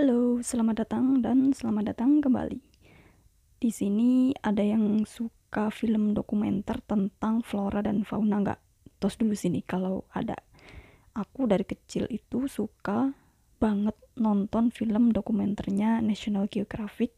Halo, selamat datang dan selamat datang kembali. Di sini ada yang suka film dokumenter tentang flora dan fauna nggak? Tos dulu sini kalau ada. Aku dari kecil itu suka banget nonton film dokumenternya National Geographic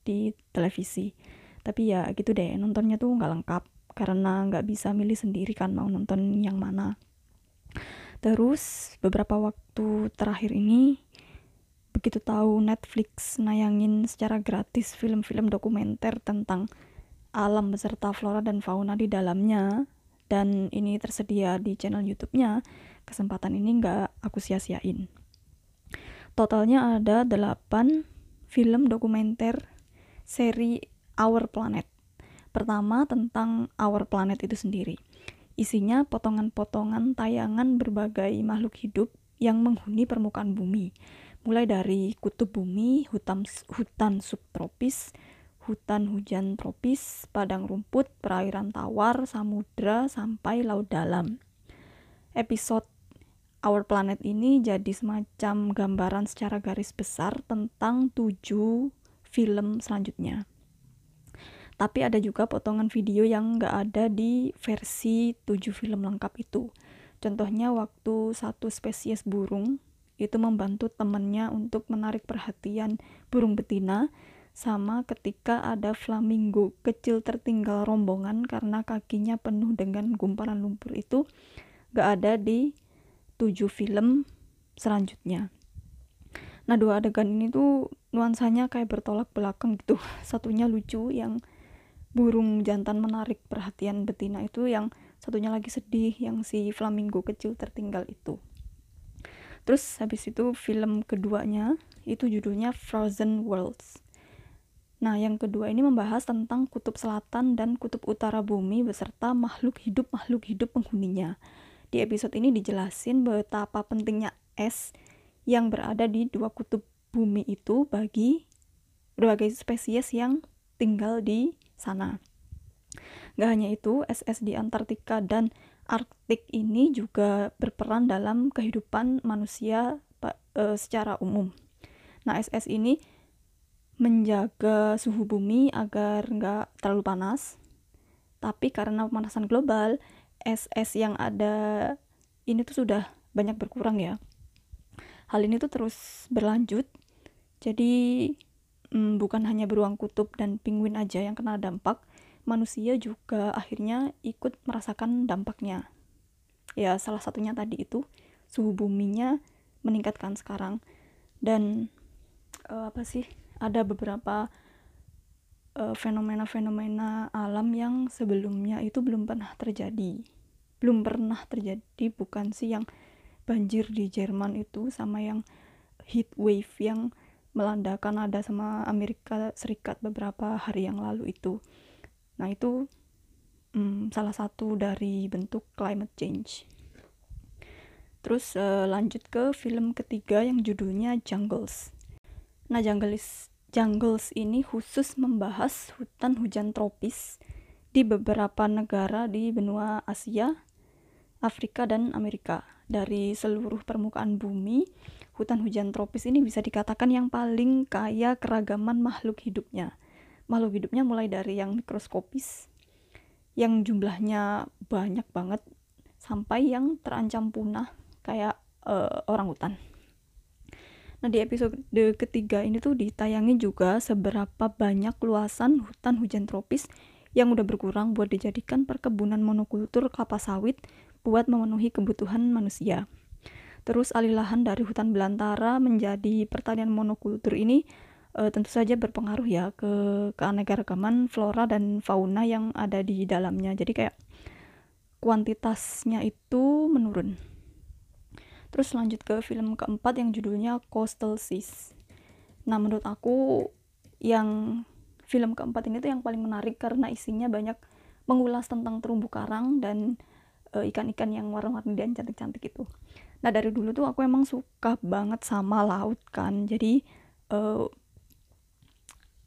di televisi. Tapi ya gitu deh, nontonnya tuh nggak lengkap karena nggak bisa milih sendiri kan mau nonton yang mana. Terus beberapa waktu terakhir ini begitu tahu Netflix nayangin secara gratis film-film dokumenter tentang alam beserta flora dan fauna di dalamnya dan ini tersedia di channel YouTube-nya, kesempatan ini nggak aku sia-siain. Totalnya ada 8 film dokumenter seri Our Planet. Pertama tentang Our Planet itu sendiri. Isinya potongan-potongan tayangan berbagai makhluk hidup yang menghuni permukaan bumi mulai dari kutub bumi, hutan, hutan subtropis, hutan hujan tropis, padang rumput, perairan tawar, samudra, sampai laut dalam. Episode Our Planet ini jadi semacam gambaran secara garis besar tentang tujuh film selanjutnya. Tapi ada juga potongan video yang nggak ada di versi tujuh film lengkap itu. Contohnya waktu satu spesies burung itu membantu temannya untuk menarik perhatian burung betina sama ketika ada flamingo kecil tertinggal rombongan karena kakinya penuh dengan gumpalan lumpur itu gak ada di tujuh film selanjutnya. Nah dua adegan ini tuh nuansanya kayak bertolak belakang gitu. Satunya lucu yang burung jantan menarik perhatian betina itu yang satunya lagi sedih yang si flamingo kecil tertinggal itu terus habis itu film keduanya itu judulnya Frozen Worlds nah yang kedua ini membahas tentang kutub selatan dan kutub utara bumi beserta makhluk hidup makhluk hidup penghuninya di episode ini dijelasin betapa pentingnya es yang berada di dua kutub bumi itu bagi berbagai spesies yang tinggal di sana. Gak hanya itu, es-es di Antartika dan Arktik ini juga berperan dalam kehidupan manusia e, secara umum. Nah, SS ini menjaga suhu bumi agar nggak terlalu panas. Tapi karena pemanasan global, SS yang ada ini tuh sudah banyak berkurang ya. Hal ini tuh terus berlanjut. Jadi mm, bukan hanya beruang kutub dan penguin aja yang kena dampak, manusia juga akhirnya ikut merasakan dampaknya. Ya, salah satunya tadi itu suhu buminya meningkatkan sekarang dan uh, apa sih? Ada beberapa fenomena fenomena-fenomena alam yang sebelumnya itu belum pernah terjadi. Belum pernah terjadi bukan sih yang banjir di Jerman itu sama yang heat wave yang melanda Kanada sama Amerika Serikat beberapa hari yang lalu itu Nah, itu hmm, salah satu dari bentuk climate change. Terus uh, lanjut ke film ketiga yang judulnya Jungles. Nah, Jungles Jungles ini khusus membahas hutan hujan tropis di beberapa negara di benua Asia, Afrika dan Amerika. Dari seluruh permukaan bumi, hutan hujan tropis ini bisa dikatakan yang paling kaya keragaman makhluk hidupnya makhluk hidupnya mulai dari yang mikroskopis yang jumlahnya banyak banget sampai yang terancam punah kayak uh, orang hutan. Nah di episode ketiga ini tuh ditayangi juga seberapa banyak luasan hutan hujan tropis yang udah berkurang buat dijadikan perkebunan monokultur kelapa sawit buat memenuhi kebutuhan manusia. Terus alih lahan dari hutan belantara menjadi pertanian monokultur ini uh, tentu saja berpengaruh ya ke keanekaragaman flora dan fauna yang ada di dalamnya. Jadi kayak kuantitasnya itu menurun. Terus lanjut ke film keempat yang judulnya Coastal Seas. Nah, menurut aku yang film keempat ini tuh yang paling menarik karena isinya banyak mengulas tentang terumbu karang dan eh, ikan-ikan yang warna-warni dan cantik-cantik itu. Nah, dari dulu tuh aku emang suka banget sama laut kan. Jadi uh,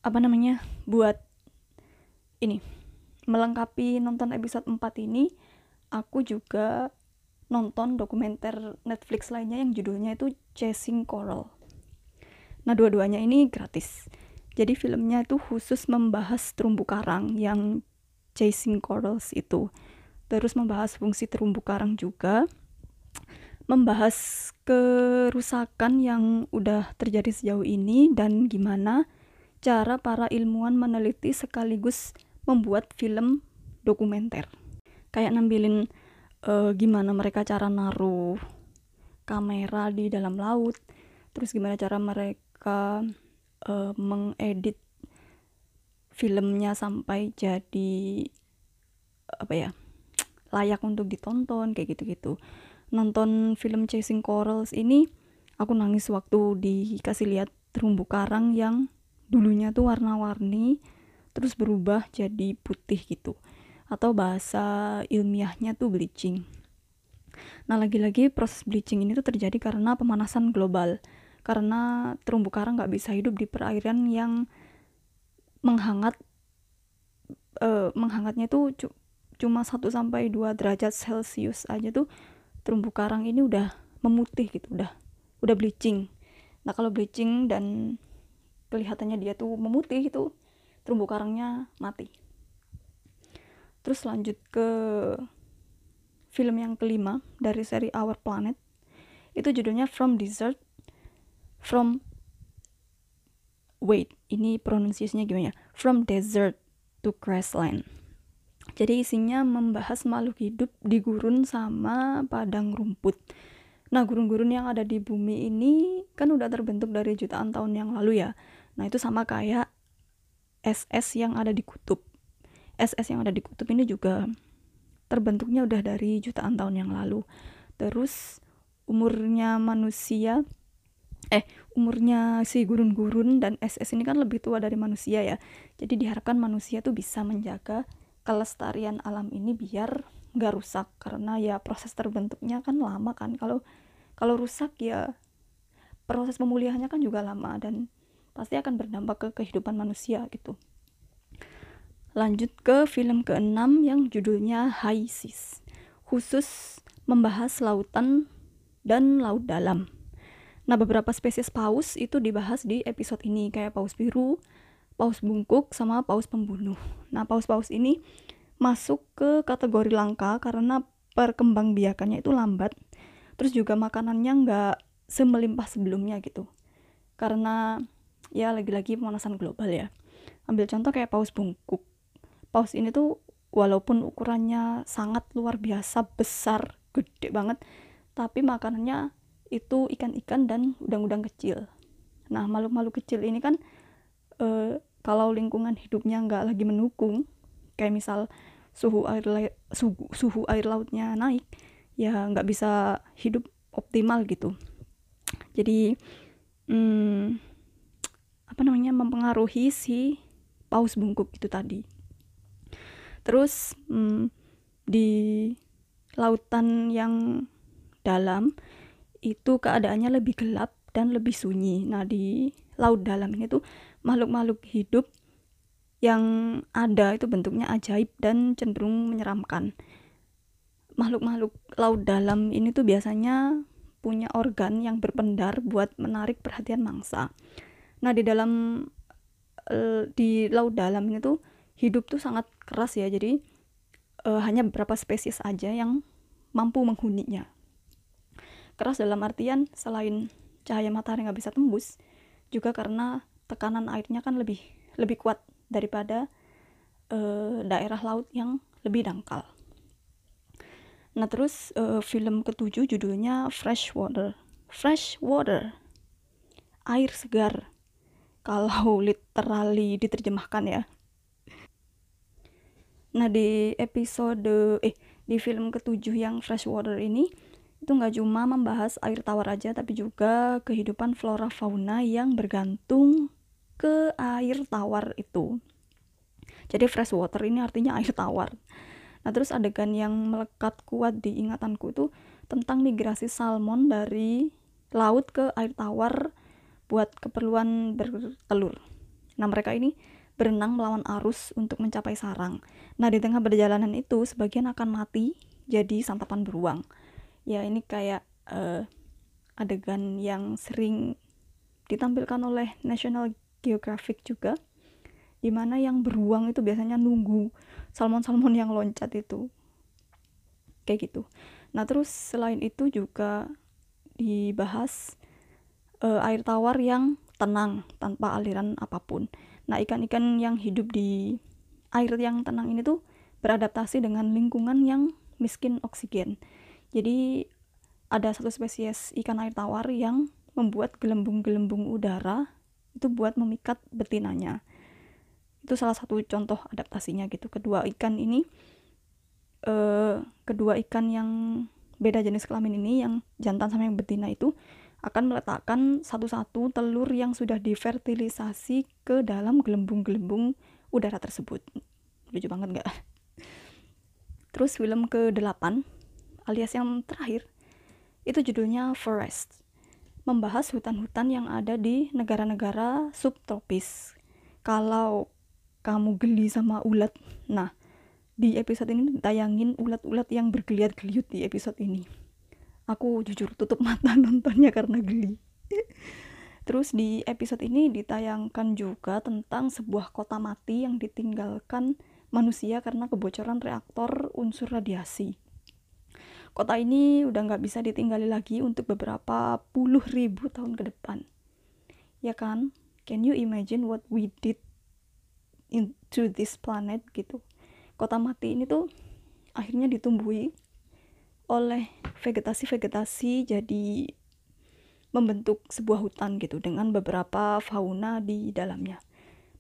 apa namanya buat ini melengkapi nonton episode 4 ini aku juga nonton dokumenter Netflix lainnya yang judulnya itu Chasing Coral. nah dua-duanya ini gratis. Jadi filmnya itu khusus membahas terumbu karang yang chasing corals itu. Terus membahas fungsi terumbu karang juga. Membahas kerusakan yang udah terjadi sejauh ini dan gimana cara para ilmuwan meneliti sekaligus membuat film dokumenter. Kayak nampilin uh, gimana mereka cara naruh kamera di dalam laut terus gimana cara mereka uh, mengedit filmnya sampai jadi apa ya layak untuk ditonton kayak gitu-gitu. Nonton film Chasing Corals ini aku nangis waktu dikasih lihat terumbu karang yang dulunya tuh warna-warni terus berubah jadi putih gitu atau bahasa ilmiahnya tuh bleaching. Nah, lagi-lagi proses bleaching ini tuh terjadi karena pemanasan global. Karena terumbu karang nggak bisa hidup di perairan yang menghangat uh, menghangatnya tuh cu cuma 1 sampai 2 derajat Celcius aja tuh terumbu karang ini udah memutih gitu, udah udah bleaching. Nah, kalau bleaching dan kelihatannya dia tuh memutih itu terumbu karangnya mati. Terus lanjut ke film yang kelima dari seri Our Planet. Itu judulnya From Desert From Wait ini pronunciasinya gimana ya? From Desert to Grassland. Jadi isinya membahas makhluk hidup di gurun sama padang rumput. Nah, gurun-gurun yang ada di bumi ini kan udah terbentuk dari jutaan tahun yang lalu ya. Nah, itu sama kayak SS yang ada di kutub. SS yang ada di kutub ini juga terbentuknya udah dari jutaan tahun yang lalu. Terus umurnya manusia eh umurnya si gurun-gurun dan SS ini kan lebih tua dari manusia ya. Jadi diharapkan manusia tuh bisa menjaga kelestarian alam ini biar nggak rusak karena ya proses terbentuknya kan lama kan. Kalau kalau rusak ya proses pemulihannya kan juga lama dan pasti akan berdampak ke kehidupan manusia gitu. Lanjut ke film keenam yang judulnya High Seas, khusus membahas lautan dan laut dalam. Nah, beberapa spesies paus itu dibahas di episode ini kayak paus biru, paus bungkuk, sama paus pembunuh. Nah, paus-paus ini masuk ke kategori langka karena perkembangbiakannya itu lambat. Terus juga makanannya nggak semelimpah sebelumnya gitu. Karena ya lagi-lagi pemanasan global ya. Ambil contoh kayak paus bungkuk. Paus ini tuh walaupun ukurannya sangat luar biasa besar gede banget tapi makanannya itu ikan-ikan dan udang-udang kecil. Nah makhluk-makhluk kecil ini kan e, kalau lingkungan hidupnya nggak lagi mendukung kayak misal suhu air suhu, suhu air lautnya naik ya nggak bisa hidup optimal gitu. Jadi hmm, apa namanya mempengaruhi si paus bungkuk itu tadi. Terus hmm, di lautan yang dalam itu keadaannya lebih gelap dan lebih sunyi. Nah di laut dalam ini tuh makhluk-makhluk hidup yang ada itu bentuknya ajaib dan cenderung menyeramkan. Makhluk-makhluk laut dalam ini tuh biasanya punya organ yang berpendar buat menarik perhatian mangsa nah di dalam uh, di laut dalam ini tuh hidup tuh sangat keras ya jadi uh, hanya beberapa spesies aja yang mampu menghuninya keras dalam artian selain cahaya matahari nggak bisa tembus juga karena tekanan airnya kan lebih lebih kuat daripada uh, daerah laut yang lebih dangkal. Nah terus uh, film ketujuh judulnya Fresh Water. Fresh Water, air segar kalau literally diterjemahkan ya. Nah di episode eh di film ketujuh yang Freshwater ini itu nggak cuma membahas air tawar aja tapi juga kehidupan flora fauna yang bergantung ke air tawar itu. Jadi freshwater ini artinya air tawar. Nah terus adegan yang melekat kuat di ingatanku itu tentang migrasi salmon dari laut ke air tawar buat keperluan bertelur. Nah, mereka ini berenang melawan arus untuk mencapai sarang. Nah, di tengah perjalanan itu sebagian akan mati jadi santapan beruang. Ya, ini kayak uh, adegan yang sering ditampilkan oleh National Geographic juga di mana yang beruang itu biasanya nunggu salmon-salmon yang loncat itu kayak gitu nah terus selain itu juga dibahas uh, air tawar yang tenang tanpa aliran apa pun. Nah ikan-ikan yang hidup di air yang tenang ini tuh beradaptasi dengan lingkungan yang miskin oksigen. Jadi ada satu spesies ikan air tawar yang membuat gelembung-gelembung udara itu buat memikat betinanya. Itu salah satu contoh adaptasinya gitu. Kedua ikan ini uh, kedua ikan yang beda jenis kelamin ini yang jantan sama yang betina itu akan meletakkan satu-satu telur yang sudah difertilisasi ke dalam gelembung-gelembung udara tersebut. Lucu banget nggak? Terus film ke-8 alias yang terakhir itu judulnya Forest membahas hutan-hutan yang ada di negara-negara subtropis. Kalau kamu geli sama ulat nah di episode ini ditayangin ulat-ulat yang bergeliat-geliut di episode ini aku jujur tutup mata nontonnya karena geli. Terus di episode ini ditayangkan juga tentang sebuah kota mati yang ditinggalkan manusia karena kebocoran reaktor unsur radiasi. Kota ini udah nggak bisa ditinggali lagi untuk beberapa puluh ribu tahun ke depan. Ya kan? Can you imagine what we did into this planet gitu? Kota mati ini tuh akhirnya ditumbuhi oleh vegetasi-vegetasi jadi membentuk sebuah hutan gitu dengan beberapa fauna di dalamnya.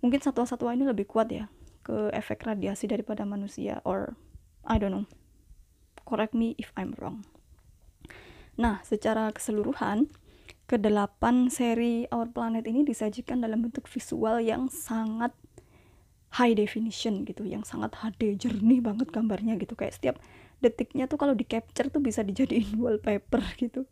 Mungkin satwa-satwa ini lebih kuat ya ke efek radiasi daripada manusia or I don't know. Correct me if I'm wrong. Nah secara keseluruhan kedelapan seri Our Planet ini disajikan dalam bentuk visual yang sangat high definition gitu yang sangat HD jernih banget gambarnya gitu. Kayak setiap detiknya tuh kalau di capture tuh bisa dijadiin wallpaper gitu.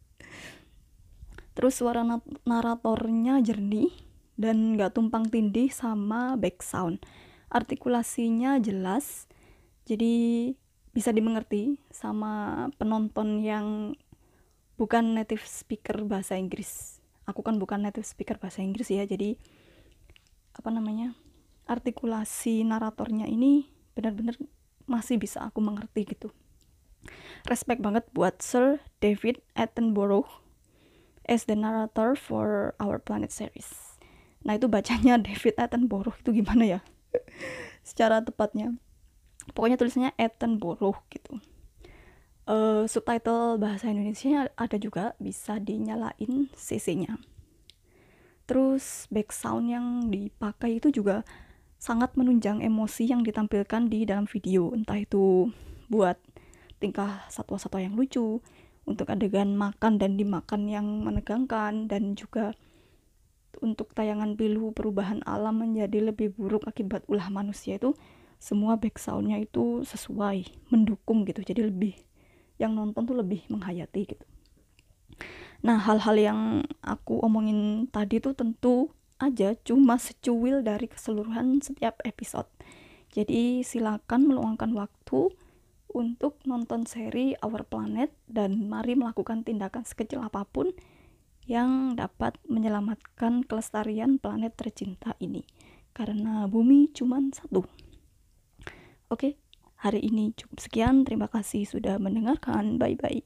Terus suara naratornya jernih dan nggak tumpang tindih sama back sound artikulasinya jelas jadi bisa dimengerti sama penonton yang bukan native speaker bahasa Inggris. Aku kan bukan native speaker bahasa Inggris ya jadi apa namanya artikulasi naratornya ini benar-benar masih bisa aku mengerti gitu respect banget buat Sir David Attenborough as the narrator for Our Planet series. Nah itu bacanya David Attenborough. Itu gimana ya? Secara tepatnya. Pokoknya tulisannya Attenborough gitu. Uh, subtitle bahasa Indonesia ada juga. Bisa dinyalain CC-nya terus background yang dipakai itu juga sangat menunjang emosi yang ditampilkan di dalam video. Entah itu buat tingkah satwa-satwa yang lucu untuk adegan makan dan dimakan yang menegangkan dan juga untuk tayangan pilu perubahan alam menjadi lebih buruk akibat ulah manusia itu semua backsoundnya itu sesuai mendukung gitu jadi lebih yang nonton tuh lebih menghayati gitu nah hal-hal yang aku omongin tadi tuh tentu aja cuma secuil dari keseluruhan setiap episode. Jadi silakan meluangkan waktu untuk nonton seri Our Planet dan mari melakukan tindakan sekecil apa pun yang dapat menyelamatkan kelestarian planet tercinta ini karena bumi cuma satu. Oke, hari ini cukup sekian. Terima kasih sudah mendengarkan. Bye bye.